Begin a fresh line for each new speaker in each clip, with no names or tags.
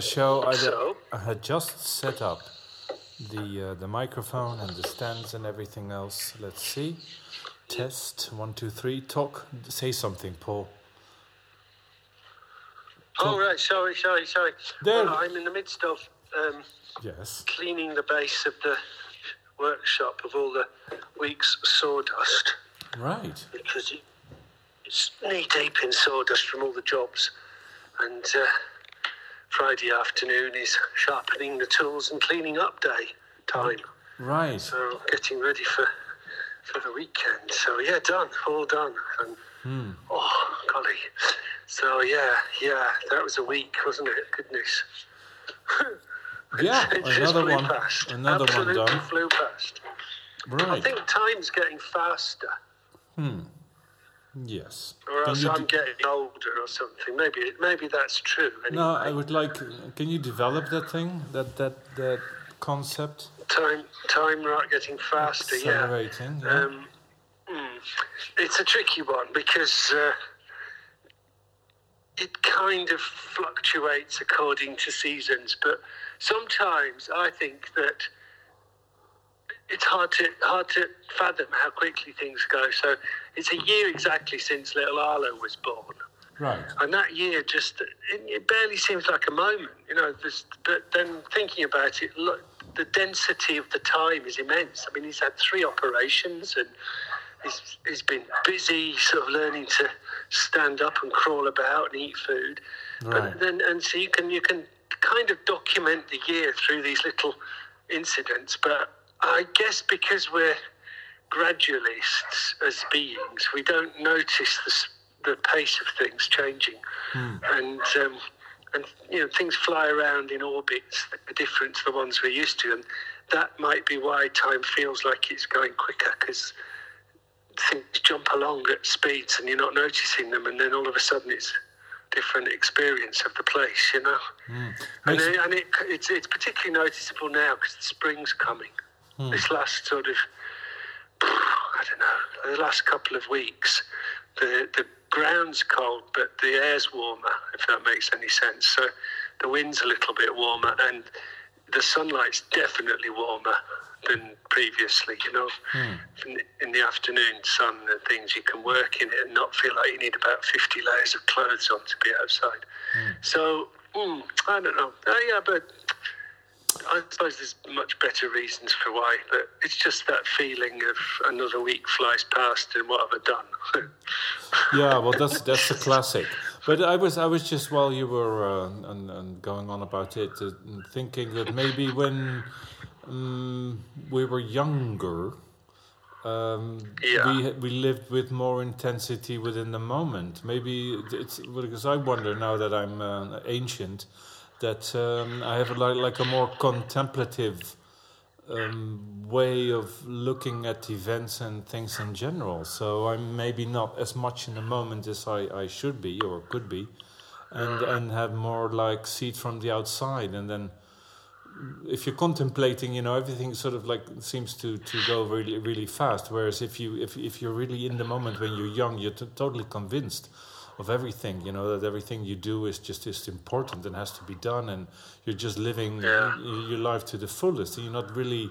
a show. I? I had just set up the uh, the microphone and the stands and everything else. Let's see. Test one two three. Talk. Say something, Paul.
Oh, right. Sorry, sorry, sorry.
There-
Well, I'm in the midst of um,
Yes.
cleaning the base of the workshop of all the week's sawdust
Right.
because it's knee deep in sawdust from all the jobs. And uh, Friday afternoon is sharpening the tools and cleaning up day time.
Right.
So getting ready for for the weekend. So yeah, done, all done. And
Hmm.
oh golly. So yeah, yeah, that was a week, wasn't it? Goodness.
Yeah.
It just
Another
flew
one.
Past.
Another one done.
flew past. I think time's getting faster,
Yes.
or else I'm getting older or something. Maybe maybe that's true. Anyway.
no, I would like. Can you develop that thing? That that that concept?
time time right getting faster. Yeah.
Accelerating. Yeah.
Um, mm, it's a tricky one because uh, it kind of fluctuates according to seasons, but sometimes I think that it's hard to hard to fathom how quickly things go. So it's a year exactly since little Arlo was born.
right.
And that year just, it, it barely seems like a moment, you know. But then thinking about it, look, the density of the time is immense. I mean, he's had three operations and he's, he's been busy sort of learning to stand up and crawl about and eat food.
Right.
But then, and so you can, you can kind of document the year through these little incidents. But I guess because we're gradualists as beings, we don't notice the, the pace of things changing, and um, and you know things fly around in orbits that are different to the ones we're used to, and that might be why time feels like it's going quicker because things jump along at speeds and you're not noticing them, and then all of a sudden it's a different experience of the place, you know. And, it, and it, it's, it's particularly noticeable now because the spring's coming. This last sort of, I don't know, the last couple of weeks, the, the ground's cold, but the air's warmer, if that makes any sense. So the wind's a little bit warmer, and the sunlight's definitely warmer than previously, you know. In, the- in the afternoon sun and things, you can work in it and not feel like you need about 50 layers of clothes on to be outside. So, mm, I don't know. Uh, yeah, but I suppose there's much better reasons for why, but it's just that feeling of another week flies past and what have I done?
Yeah, well, that's that's a classic. But I was I was just while you were uh, and, and going on about it, uh, thinking that maybe when um, we were younger, um,
Yeah.
we we lived with more intensity within the moment. Maybe it's because I wonder now that I'm uh, ancient, that um, I have a, like a more contemplative um, way of looking at events and things in general. So I'm maybe not as much in the moment as I, I should be or could be, and and have more like see it from the outside. And then if you're contemplating, you know, everything sort of like seems to, to go really really fast. Whereas if you if if you're really in the moment when you're young, you're totally convinced of everything you know that everything you do is just is important and has to be done and you're just living
Yeah.
your life to the fullest. And you're not really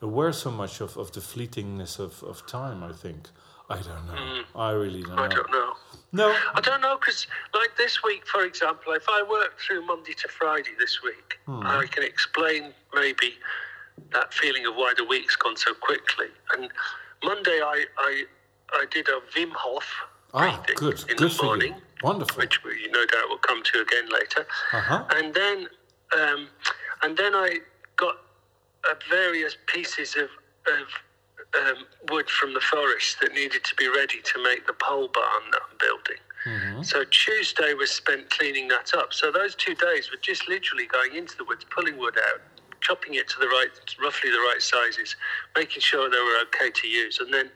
aware so much of, of the fleetingness of, of time i think. I don't know. Mm. I really don't know.
I don't know.
no.
I don't know because, like this week, for example, if I work through Monday to Friday this week, hmm. I can explain maybe that feeling of why the week's gone so quickly. And Monday, I I, I did a Wim Hof
ah
breathing
good
in
good
the morning.
you wonderful
which we no doubt will come to again later.
Uh-huh.
And then, um, and then I got uh, various pieces of, of um, wood from the forest that needed to be ready to make the pole barn that I'm building. So Tuesday was spent cleaning that up. So those two days were just literally going into the woods, pulling wood out, chopping it to the right, roughly the right sizes, making sure they were okay to use, and then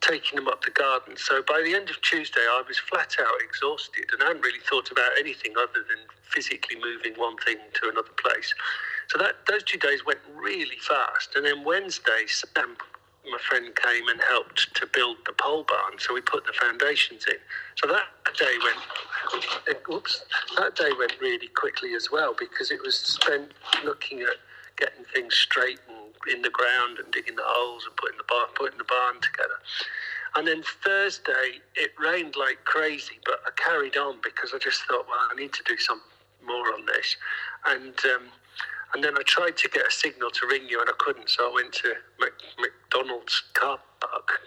taking them up the garden. So by the end of Tuesday, I was flat out exhausted and I hadn't really thought about anything other than physically moving one thing to another place. So that those two days went really fast. And then Wednesday, Sam my friend came and helped to build the pole barn, so we put the foundations in. So that day went, oops, that day went really quickly as well because it was spent looking at getting things straight in the ground and digging the holes and putting the barn, putting the barn together. And then Thursday, it rained like crazy, but I carried on because I just thought, well, I need to do some more on this. And um, and then I tried to get a signal to ring you, and I couldn't. So I went to Mac- McDonald's car park.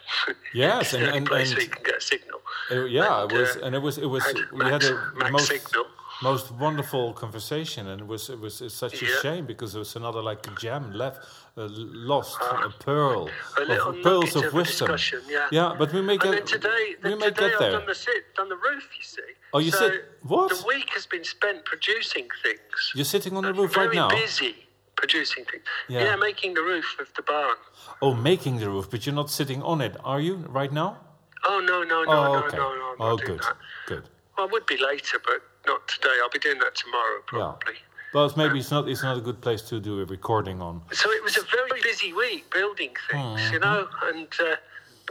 Yes, and, and,
place
and
you can get a signal.
uh, yeah,
And,
it was,
uh,
and it was, it was.
had
We had
Max-
a
Max
most
signal.
most wonderful conversation, and it was, it was it's such a
Yeah.
shame because there was another like gem left, uh, lost, a pearl,
A little
of pearls of
of
wisdom.
yeah.
yeah, but we may
And
get,
then today,
we
then
may
today
get
I've
there.
done the sit, done the roof. You see.
Oh, you
so
sit- what?
The week has been spent producing things.
You're sitting on the roof
Very
right now.
busy producing things.
Yeah.
Yeah. making the roof of the barn.
Oh, making the roof, but you're not sitting on it, are you? Right now?
Oh no no no
oh,
no
okay.
no no! I'm
oh,
not doing
good,
that.
good.
Well, I would be later, but not today. I'll be doing that tomorrow probably.
Well, it's maybe it's not. It's not a good place to do a recording on.
So it was a very busy week building things, you know, and uh,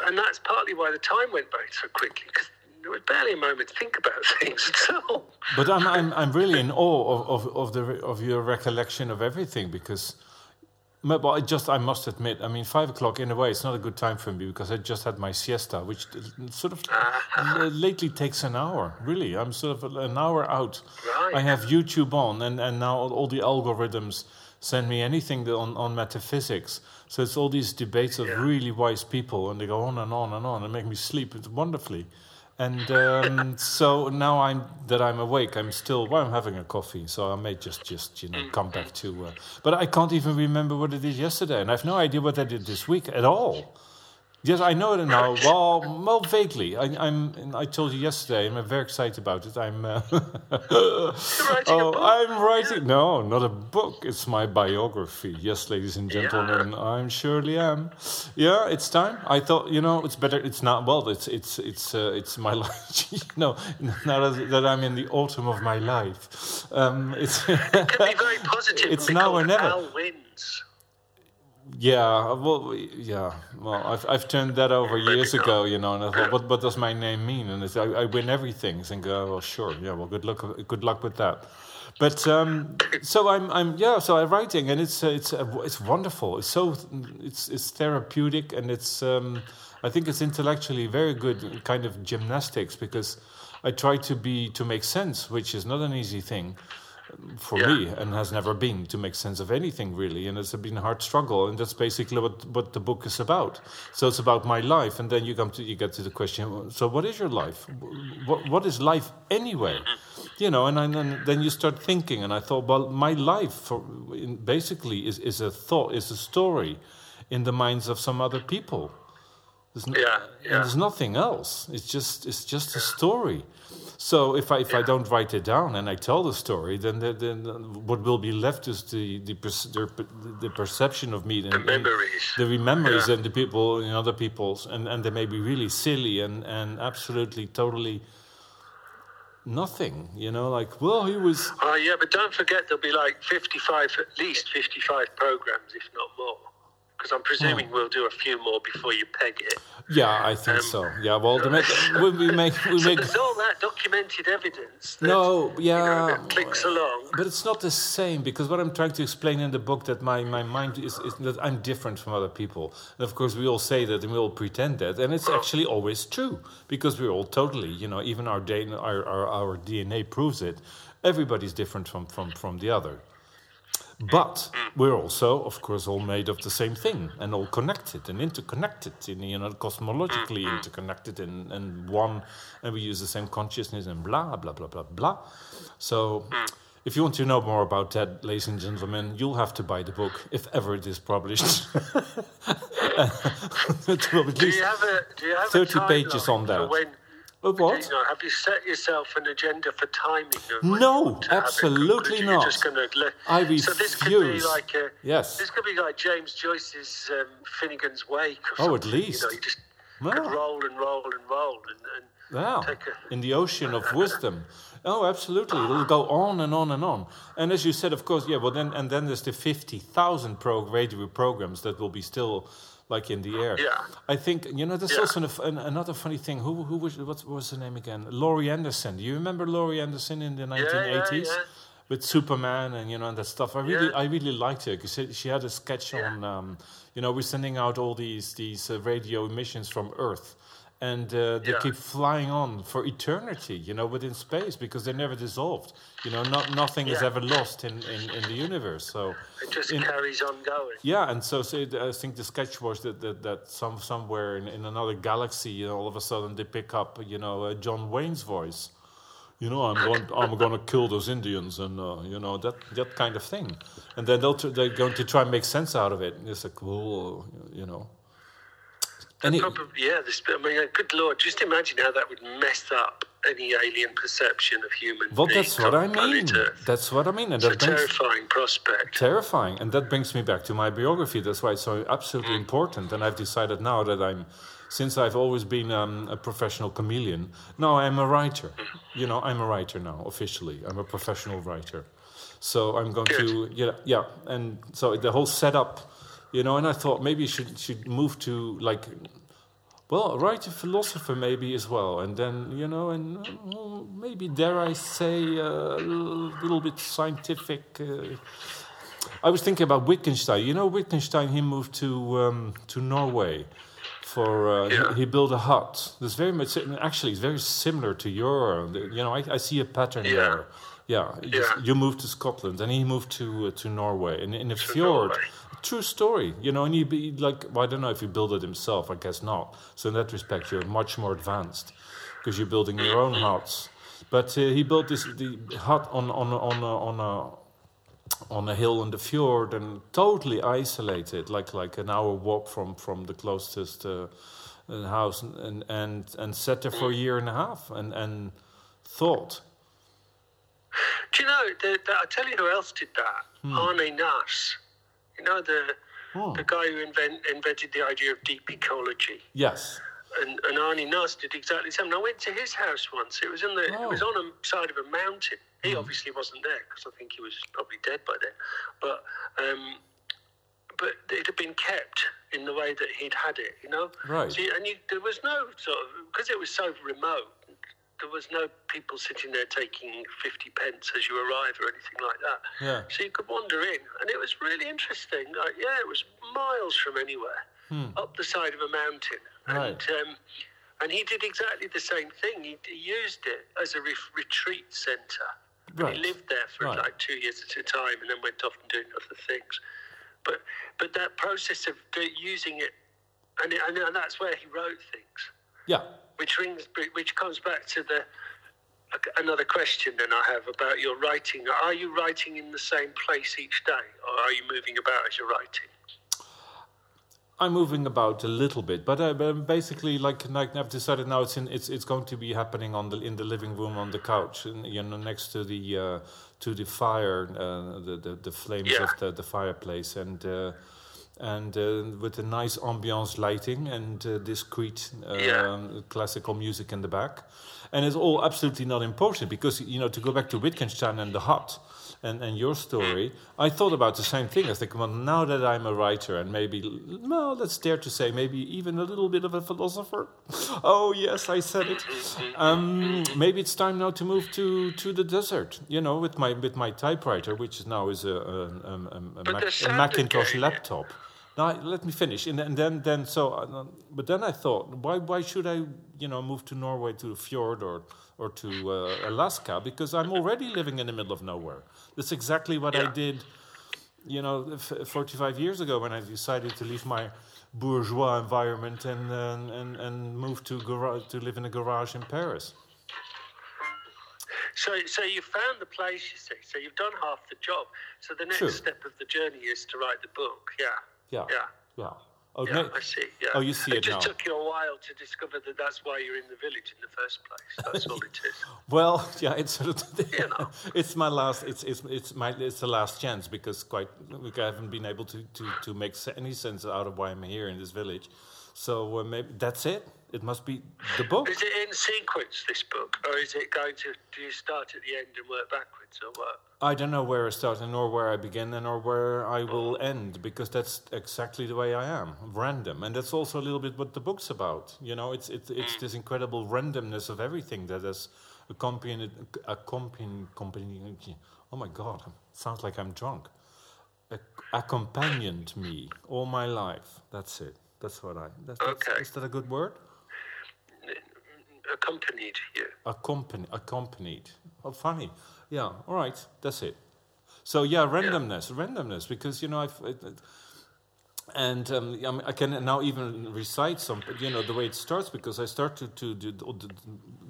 and that's partly why the time went by so quickly because there was barely a moment to think about things at all.
But I'm, I'm, I'm really in awe of, of, of the of your recollection of everything because, but I just I must admit, I mean, five o'clock in a way, it's not a good time for me because I just had my siesta, which sort of uh-huh. lately takes an hour. Really, I'm sort of an hour out.
Right.
I have YouTube on, and, and now all the algorithms send me anything on, on metaphysics. So it's all these debates of
Yeah.
really wise people, and they go on and on and on and make me sleep wonderfully. And um, so now I'm that I'm awake. I'm still. Well, I'm having a coffee, so I may just just you know come back to. Uh, but I can't even remember what I did yesterday, and I have no idea what I did this week at all. Yes, I know it now. Well, well, vaguely. I, I'm. I told you yesterday. I'm very excited about it. I'm. Uh, oh? I'm writing. No, not a book. It's my biography. Yes, ladies and gentlemen, I'm surely am. Yeah, it's time. I thought you know it's better. It's not. Well, it's it's it's uh, it's my life. you know, now that, that I'm in the autumn of my life, um, it's.
It can be very positive.
It's now or never.
Al wins.
Yeah, well, yeah. Well, I've I've turned that over years ago, you know, and I thought, what what does my name mean? And it's, I, I win everything. Think, oh, well, sure, yeah. Well, good luck, good luck with that. But um, so I'm I'm yeah. So I'm writing, and it's it's it's wonderful. It's so it's it's therapeutic, and it's um, I think it's intellectually very good kind of gymnastics because I try to be to make sense, which is not an easy thing for
Yeah.
me and has never been to make sense of anything really. And it's been a hard struggle and that's basically what what the book is about. So it's about my life and then you come to you get to the question so what is your life? What, what is life anyway? Mm-hmm. You know and, then and then you start thinking and i thought well my life for, in, basically is, is a thought is a story in the minds of some other people. There's n-
Yeah,
and
yeah.
there's nothing else. It's just it's just a story so if I if I don't write it down and I tell the story, then the, then what will be left is the the, the, the perception of me and
The memories.
the memories
Yeah.
and the people and other people's, and and they may be really silly and and absolutely totally nothing. You know, like well he was
Oh yeah, but don't forget there'll be like fifty-five, at least fifty-five programs, if not more. Because I'm presuming hmm. we'll do a few more before you peg it.
yeah I think um, so yeah well the we, we make we
So
make
there's all that documented evidence. That,
No,
you know,
yeah.
clicks along.
But it's not the same because what I'm trying to explain in the book that my, my mind is, is that I'm different from other people. And of course, we all say that and we all pretend that, and it's actually always true because we're all totally, you know, even our DNA, our, our, our DNA proves it. Everybody's different from, from, from the other. But we're also, of course, all made of the same thing and all connected and interconnected, in, you know, cosmologically mm-hmm. interconnected and, and one, and we use the same consciousness and blah, blah, blah, blah, blah. So, mm. if you want to know more about that, ladies and gentlemen, you'll have to buy the book if ever it is published. it will at
Do you have a do you have
30
a
pages on that. Uh, what?
You know, have you set yourself an agenda for timing?
No,
you want to have it
absolutely not.
Just gonna let,
I
So this could be like a,
Yes.
This could be like James Joyce's um, Finnegans Wake. Or
Oh, at least.
You know, you just
Wow.
could roll and roll and roll and, and take a
in the ocean of wisdom. Oh, absolutely. It'll go on and on and on. And as you said, of course, yeah. Well, then and then there's the fifty thousand pro radio programs that will be still like in the air.
Yeah.
I think you know. There's
Yeah.
also an, an, another funny thing. Who who was what was her name again? Laurie Anderson. Do you remember Laurie Anderson in the 1980s?
yeah.
With Superman and you know and that stuff, I really. I really liked her because she, had a sketch on, um, you know, we're sending out all these these uh, radio emissions from Earth, and uh, they
Yeah.
keep flying on for eternity, you know, within space because they're never dissolved. You know, not nothing is ever lost in, in, in the universe. So
It just
in-
carries on going.
yeah, and so, so it- I think the sketch was that that, that some somewhere in, in another galaxy, you know, all of a sudden they pick up, you know, uh, John Wayne's voice. You know, I'm going, I'm going to kill those Indians, and uh, you know that that kind of thing. And then they'll they're going to try and make sense out of it. And it's like, well, you know. And it,
Probably, yeah. This, I mean, uh, good lord, just imagine how that would mess up any alien perception of human.
well, that's what I mean. That's what I mean, and
It's a
brings
terrifying prospect.
terrifying and that brings me back to my biography that's why it's so absolutely important and i've decided now that i'm since i've always been um, a professional chameleon now i'm a writer you know i'm a writer now officially i'm a professional writer so i'm going to yeah yeah and so the whole setup you know and i thought maybe you should should move to like well, write a philosopher maybe as well, and then you know, and maybe dare I say a little bit scientific. Uh, I was thinking about Wittgenstein. You know, Wittgenstein he moved to um, to Norway for uh,
Yeah.
he, he built a hut. That's very much actually it's very similar to your. You know, I, I see a pattern
Yeah.
there. Yeah, you,
Yeah.
you moved to Scotland, and he moved to uh, to Norway, and in a fjord.
Norway.
True story, you know, and he be like, well, I don't know if he built it himself. I guess not. So in that respect, you're much more advanced because you're building your own huts. But uh, he built this the hut on on a- on a, on a on a hill in the fjord and totally isolated, like like an hour walk from from the closest uh, uh, house, and and and sat there for a year and a half and and thought.
Do you know? The, the, I tell you who else did that.
Hmm.
Arne Næss. You know the
Oh.
the guy who invent, invented the idea of deep ecology.
Yes.
And, and Arne Næss did exactly the same. And I went to his house once. It was in the it was
Oh.
on a side of a mountain. He obviously wasn't there because I think he was probably dead by then. But um, but it had been kept in the way that he'd had it, you know.
Right.
So and you, there was no sort of because it was so remote. There was no people sitting there taking fifty pence as you arrive or anything like that.
Yeah.
So you could wander in, and it was really interesting. Like, yeah, it was miles from anywhere, up the side of a mountain, and
Right.
um, and he did exactly the same thing. He, he used it as a re- retreat centre.
Right.
He lived there for
Right.
like two years at a time, and then went off and doing other things. But but that process of do, using it, and, it, and that's where he wrote things
Yeah.
Which rings, which comes back to the another question then I have about your writing. Are you writing in the same place each day, or are you moving about as you're writing?
I'm moving about a little bit, but, uh, but basically, like, like I've decided now, it's in, it's it's going to be happening on the in the living room on the couch, and, you know, next to the uh, to the fire, uh, the, the the flames
Yeah.
of the, the fireplace, and uh, and uh, with a nice ambiance lighting and uh, discreet um,
Yeah.
classical music in the back, and it's all absolutely not important because you know to go back to Wittgenstein and the hut and, and your story, I thought about the same thing. I think, well, now that I'm a writer and maybe, well, let's dare to say, maybe even a little bit of a philosopher. Oh, yes, I said it. Um, maybe it's time now to move to, to the desert, you know, with my with my typewriter, which now is a, a, a, a, Mac- Macintosh laptop. Now let me finish, and, and then then so, uh, but then I thought, why why should I you know move to Norway to the fjord or or to uh, Alaska because I'm already living in the middle of nowhere. That's exactly what I did, you know, f- 45 years ago when I decided to leave my bourgeois environment and uh, and and move to garage to live in a garage in Paris.
So, so you found the place, you see. So you've done half the job. So the next
True.
step of the journey is to write the book. Yeah.
Yeah,
Yeah.
yeah. Oh,
Yeah,
no-
I see. Yeah.
Oh, you see it
just
now.
took you a while to discover that that's why you're in the village in the first place. That's all it is.
Well, yeah, it's sort of
You know.
it's my last it's it's it's my it's the last chance because quite we haven't been able to to to make any sense out of why I'm here in this village. So uh, maybe that's it. It must be the book.
Is it in sequence, this book? Or is it going to, do you start at the end and work backwards, or what?
I don't know where I start and nor where I begin and nor where I oh. will end because that's exactly the way I am, random, and that's also a little bit what the book's about. You know, it's it's it's mm. this incredible randomness of everything that has accompanied accompanied, accompanied oh my god, sounds like I'm drunk. Ac- accompanied me all my life. That's it. That's what I. That's, that's,
Okay.
Is that a good word?
Accompanied you.
Accompany, accompanied. Oh, funny. Yeah. All right. That's it. So yeah, randomness, randomness, because you know I've. It, it- and um, I, can now even recite some, you know, the way it starts because I started to, to do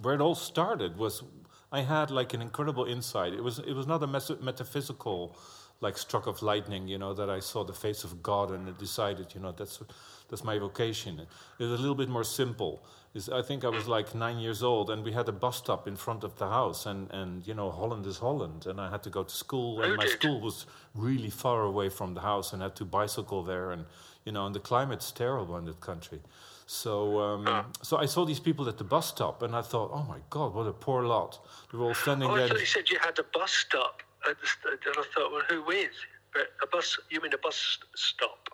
where it all started was I had like an incredible insight. It was it was not a metaphysical, like struck of lightning, you know, that I saw the face of God and decided, you know, that's that's my vocation. It was a little bit more simple. Is I think I was like nine years old and we had a bus stop in front of the house and and you know Holland is Holland and I had to go to school and my school was really far away from the house and I had to bicycle there and you know and the climate's terrible in that country. So um, so I saw these people at the bus stop and I thought oh my god what a poor lot. They were all standing
Oh, I
there
thought you said you had a bus stop at the st- and I thought, well, who with? But a bus, you mean a bus stop?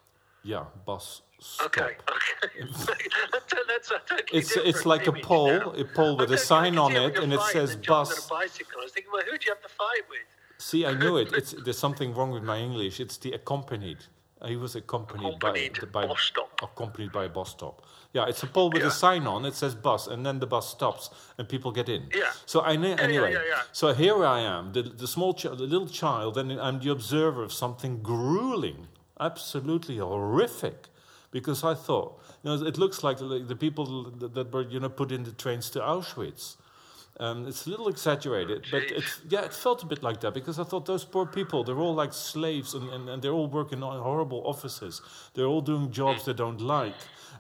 yeah bus stop.
Okay, okay. that's, that's totally
It's it's like a pole
now.
a pole with a sign on it and it says bus
a bicycle. I was thinking, well, who do you have to fight with?
see I knew it it's there's something wrong with my English it's the accompanied he was accompanied,
Accompanied
by, by
bus stop.
accompanied by a bus stop. Yeah, it's a pole with
Yeah.
a sign on. It says bus, and then the bus stops, and people get in.
Yeah.
So I knew
yeah,
anyway.
yeah, yeah.
So here I am, the, the small, child, the little child, and I'm the observer of something grueling, absolutely horrific, because I thought, you know, it looks like the, the people that, were, you know, put in the trains to Auschwitz. Um, it's a little exaggerated, but it's, yeah, it felt a bit like that because I thought those poor people, they're all like slaves and, and, and they're all working on horrible offices. They're all doing jobs they don't like.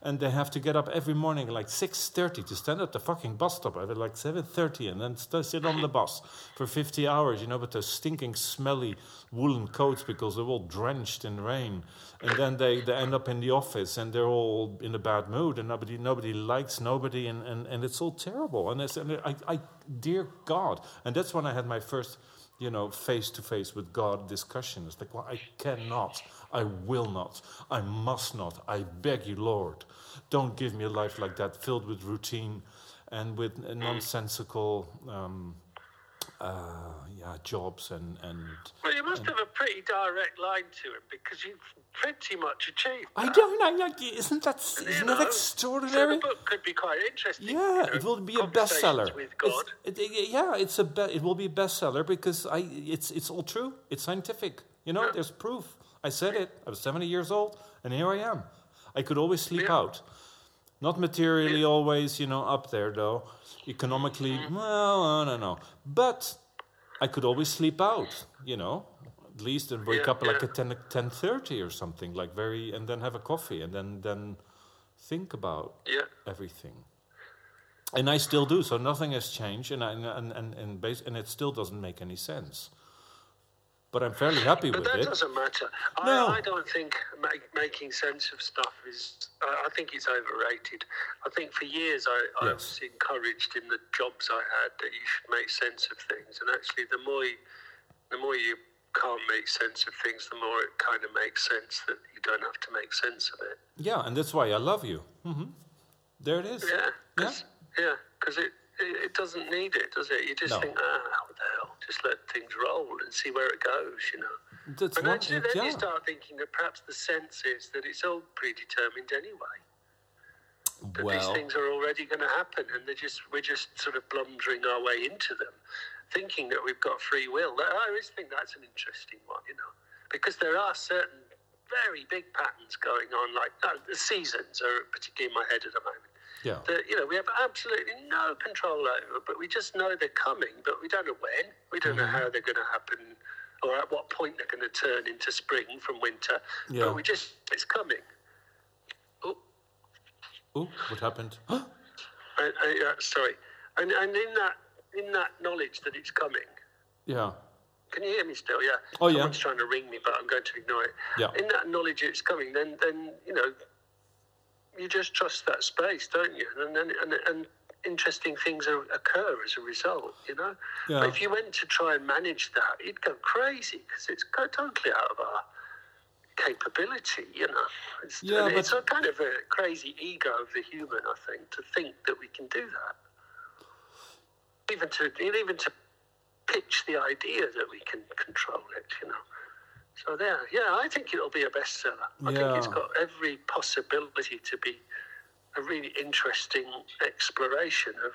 And they have to get up every morning like 6.30 to stand at the fucking bus stop at like 7.30 and then sit on the bus for 50 hours, you know, with those stinking, smelly woolen coats because they're all drenched in rain. And then they, they end up in the office and they're all in a bad mood and nobody nobody likes nobody and, and, and it's all terrible. And, it's, and I, I, dear God. And that's when I had my first, you know, face to face with God discussion. It's like, well, I cannot, I will not, I must not, I beg you, Lord, don't give me a life like that filled with routine and with nonsensical. Um, uh, yeah, jobs and, and
Well, you must have a pretty direct line to him because you've pretty much achieved.
I don't know. like, Isn't that isn't
know,
that
So
extraordinary?
the book could be quite interesting.
Yeah,
you know,
it will be a bestseller.
with God.
it- it- yeah, it's a be- it will be a bestseller because I it's it's all true. It's scientific. You know, there's proof. I said it. I was 70 years old, and here I am. I could always sleep
Yeah.
out. Not materially always, you know, up there though. Economically,
Mm-hmm.
well, I don't know. But I could always sleep out, you know, at least and wake
Yeah,
up like
yeah.
at 10, 10.30 or something, like very, and then have a coffee and then, then think about
Yeah.
everything. And I still do, so nothing has changed, and I, and and and, base, and it still doesn't make any sense. But I'm fairly happy
But
with
that doesn't matter.
No.
I, I don't think make, making sense of stuff is. I I think it's overrated. I think for years I, I
Yes.
was encouraged in the jobs I had that you should make sense of things, and actually, the more you, the more you can't make sense of things, the more it kind of makes sense that you don't have to make sense of it.
Yeah, and that's why I love you. Mm-hmm. There it is.
Yeah,
Yeah.
yeah, because it, it it doesn't need it, does it? You just
No.
think, ah, what the hell? Just let things roll and see where it goes, you know.
That's
And actually, then
yeah.
you start thinking that perhaps the sense is that it's all predetermined anyway. That these things are already going to happen, and they're just we're just sort of blundering our way into them, thinking that we've got free will. I always think that's an interesting one, you know, because there are certain very big patterns going on, like uh, the seasons are particularly in my head at the moment.
Yeah.
That you know we have absolutely no control over, but we just know they're coming, but we don't know when. We don't know how they're going to happen, or at what point they're going to turn into spring from winter.
Yeah.
But we just it's coming. Oh,
Oh, what happened?
I, I, uh, sorry, and and in that in that knowledge that it's coming.
yeah.
Can you hear me still? Yeah.
Oh, yeah.
Someone's trying to ring me, but I'm going to ignore it.
Yeah.
In that knowledge it's coming, then then you know, you just trust that space, don't you? And and and, and interesting things are, occur as a result. You know.
Yeah.
But if you went to try and manage that, you'd go crazy because it's totally out of our capability. You know. It's,
Yeah,
it's a kind of a crazy ego of the human, I think, to think that we can do that. Even to even to pitch the idea that we can control it. You know. So there, yeah, I think it'll be a bestseller. I think it's got every possibility to be a really interesting exploration of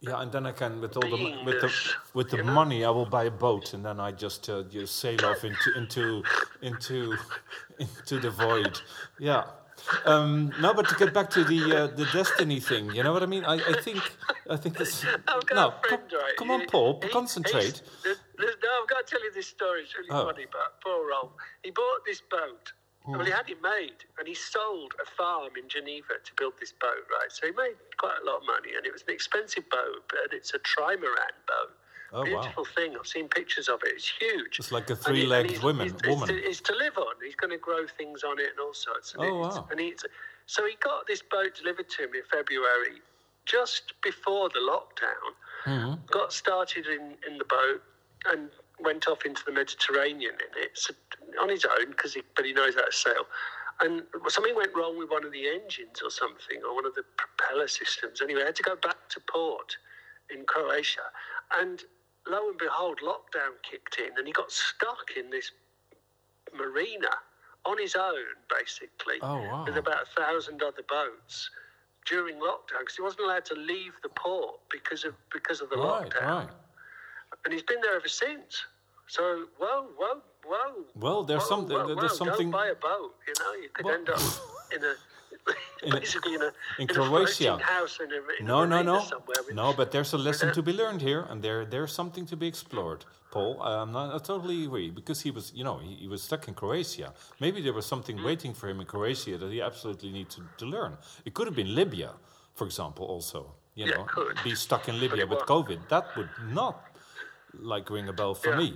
Yeah, and then I can with all the with the with the
you know?
money, I will buy a boat, and then I just uh, just sail off into into into into the void. Yeah. Um, no, but to get back to the uh, the destiny thing, you know what I mean? I, I think I think
got
no,
friend, right?
come on, Paul,
he-
concentrate
there's- there's- no, I've got to tell you this story. It's really
Oh.
funny, but poor Roll. He bought this boat. Well, he had it made, and he sold a farm in Geneva to build this boat, right? So he made quite a lot of money, and it was an expensive boat, but it's a trimaran boat.
Oh, wow.
Beautiful thing. I've seen pictures of it. It's huge.
It's like a
And he- and
three-legged
he's-
woman-
It's,
woman.
to, it's to live on. He's going to grow things on it and all sorts. And
Oh,
it's-
wow.
And he, so he got this boat delivered to him in February, just before the lockdown.
Mm-hmm.
Got started in, in the boat and went off into the Mediterranean in it so, on his own, because he, but he knows how to sail. And something went wrong with one of the engines or something, or one of the propeller systems. Anyway, I had to go back to port in Croatia. And lo and behold, lockdown kicked in and he got stuck in this marina on his own, basically,
Oh, wow.
with about a thousand other boats during lockdown because he wasn't allowed to leave the port because of because of the
Right,
lockdown.
right.
And he's been there ever since. So, whoa, whoa, whoa.
Well, there's
whoa,
some-
whoa,
there-
whoa,
there's something-
Don't buy a boat. You know, you could
Well-
end up in a
In
basically in a
in
a
Croatia.
in a, in
No,
a
no, no, no. But there's a lesson to be learned here, and there there's something to be explored. Paul, um, I, I totally agree because he was, you know, he, he was stuck in Croatia. Maybe there was something
Mm.
waiting for him in Croatia that he absolutely needs to, to learn. It could have been Libya, for example, also. You
Yeah,
know,
could.
be stuck in Libya with COVID. That would not like ring a bell for
Yeah.
me.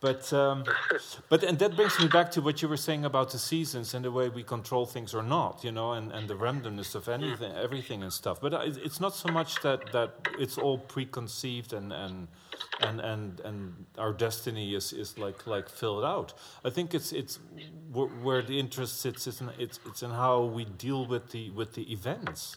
But um, but and that brings me back to what you were saying about the seasons and the way we control things or not, you know, and, and the randomness of anything, everything and stuff. But I- it's not so much that, that it's all preconceived and and and and, and our destiny is, is like like filled out. I think it's it's where, where the interest sits is in, it's it's in how we deal with the with the events.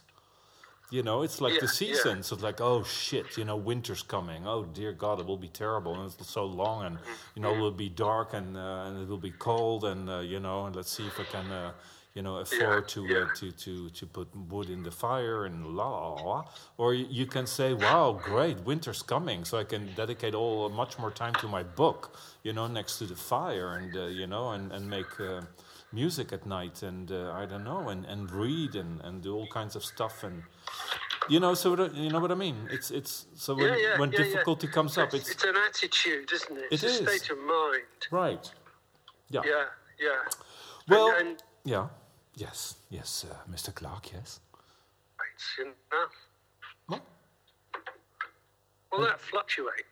You know, it's like the
Yeah, yeah.
seasons. It's like, oh shit, you know, winter's coming. Oh dear God, it will be terrible, and it's so long, and you know, it will be dark, and uh, and it will be cold, and uh, you know, and let's see if I can, uh, you know, afford to,
yeah.
Uh, to to to put wood in the fire and la la la. Or you can say, wow, great, winter's coming, so I can dedicate all much more time to my book, you know, next to the fire, and uh, you know, and and make. Music at night and uh, I don't know and, and read and, and do all kinds of stuff and you know so you know what I mean it's it's so when,
yeah, yeah,
when
yeah,
difficulty comes up
it's,
it's,
it's an attitude, isn't it? It's
It
a
is.
state of mind.
right yeah
Yeah, yeah.
well
and, and
yeah yes yes uh, Mr. Clark yes
it's, know,
What?
well, that fluctuates,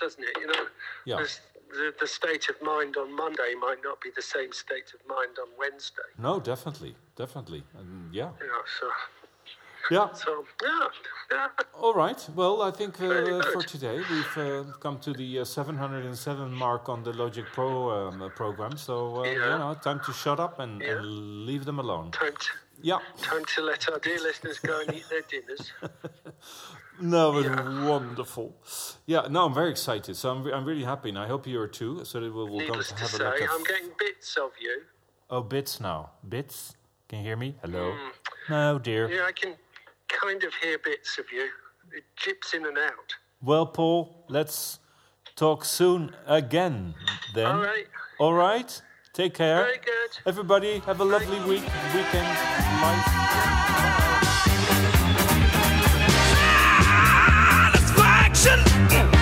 doesn't it? You know,
Yeah.
The, the state of mind on Monday might not be the same state of mind on Wednesday.
no definitely definitely. And yeah.
Know, so.
Yeah.
So yeah, yeah.
all right. Well I think uh, for today we've uh, come to the uh, 707 mark on the Logic Pro um, uh, program. So uh, you know time to shut up and,
Yeah.
and leave them alone.
Time to
yeah.
time to let our dear listeners go and eat their dinners.
No, but wonderful. Yeah, no, I'm very excited. So I'm, re- I'm really happy, and I hope you are too. So that we'll, we'll go
Needless
to
to say,
look.
I'm getting bits of you.
oh, bits now. Bits. Can you hear me? Hello. Hmm. No, dear.
Yeah, I can kind of hear bits of you. It jips in and out.
Well, Paul, let's talk soon again. Then.
All right.
All right. Take care.
Very good.
Everybody, have a lovely week, weekend, life.
Satisfaction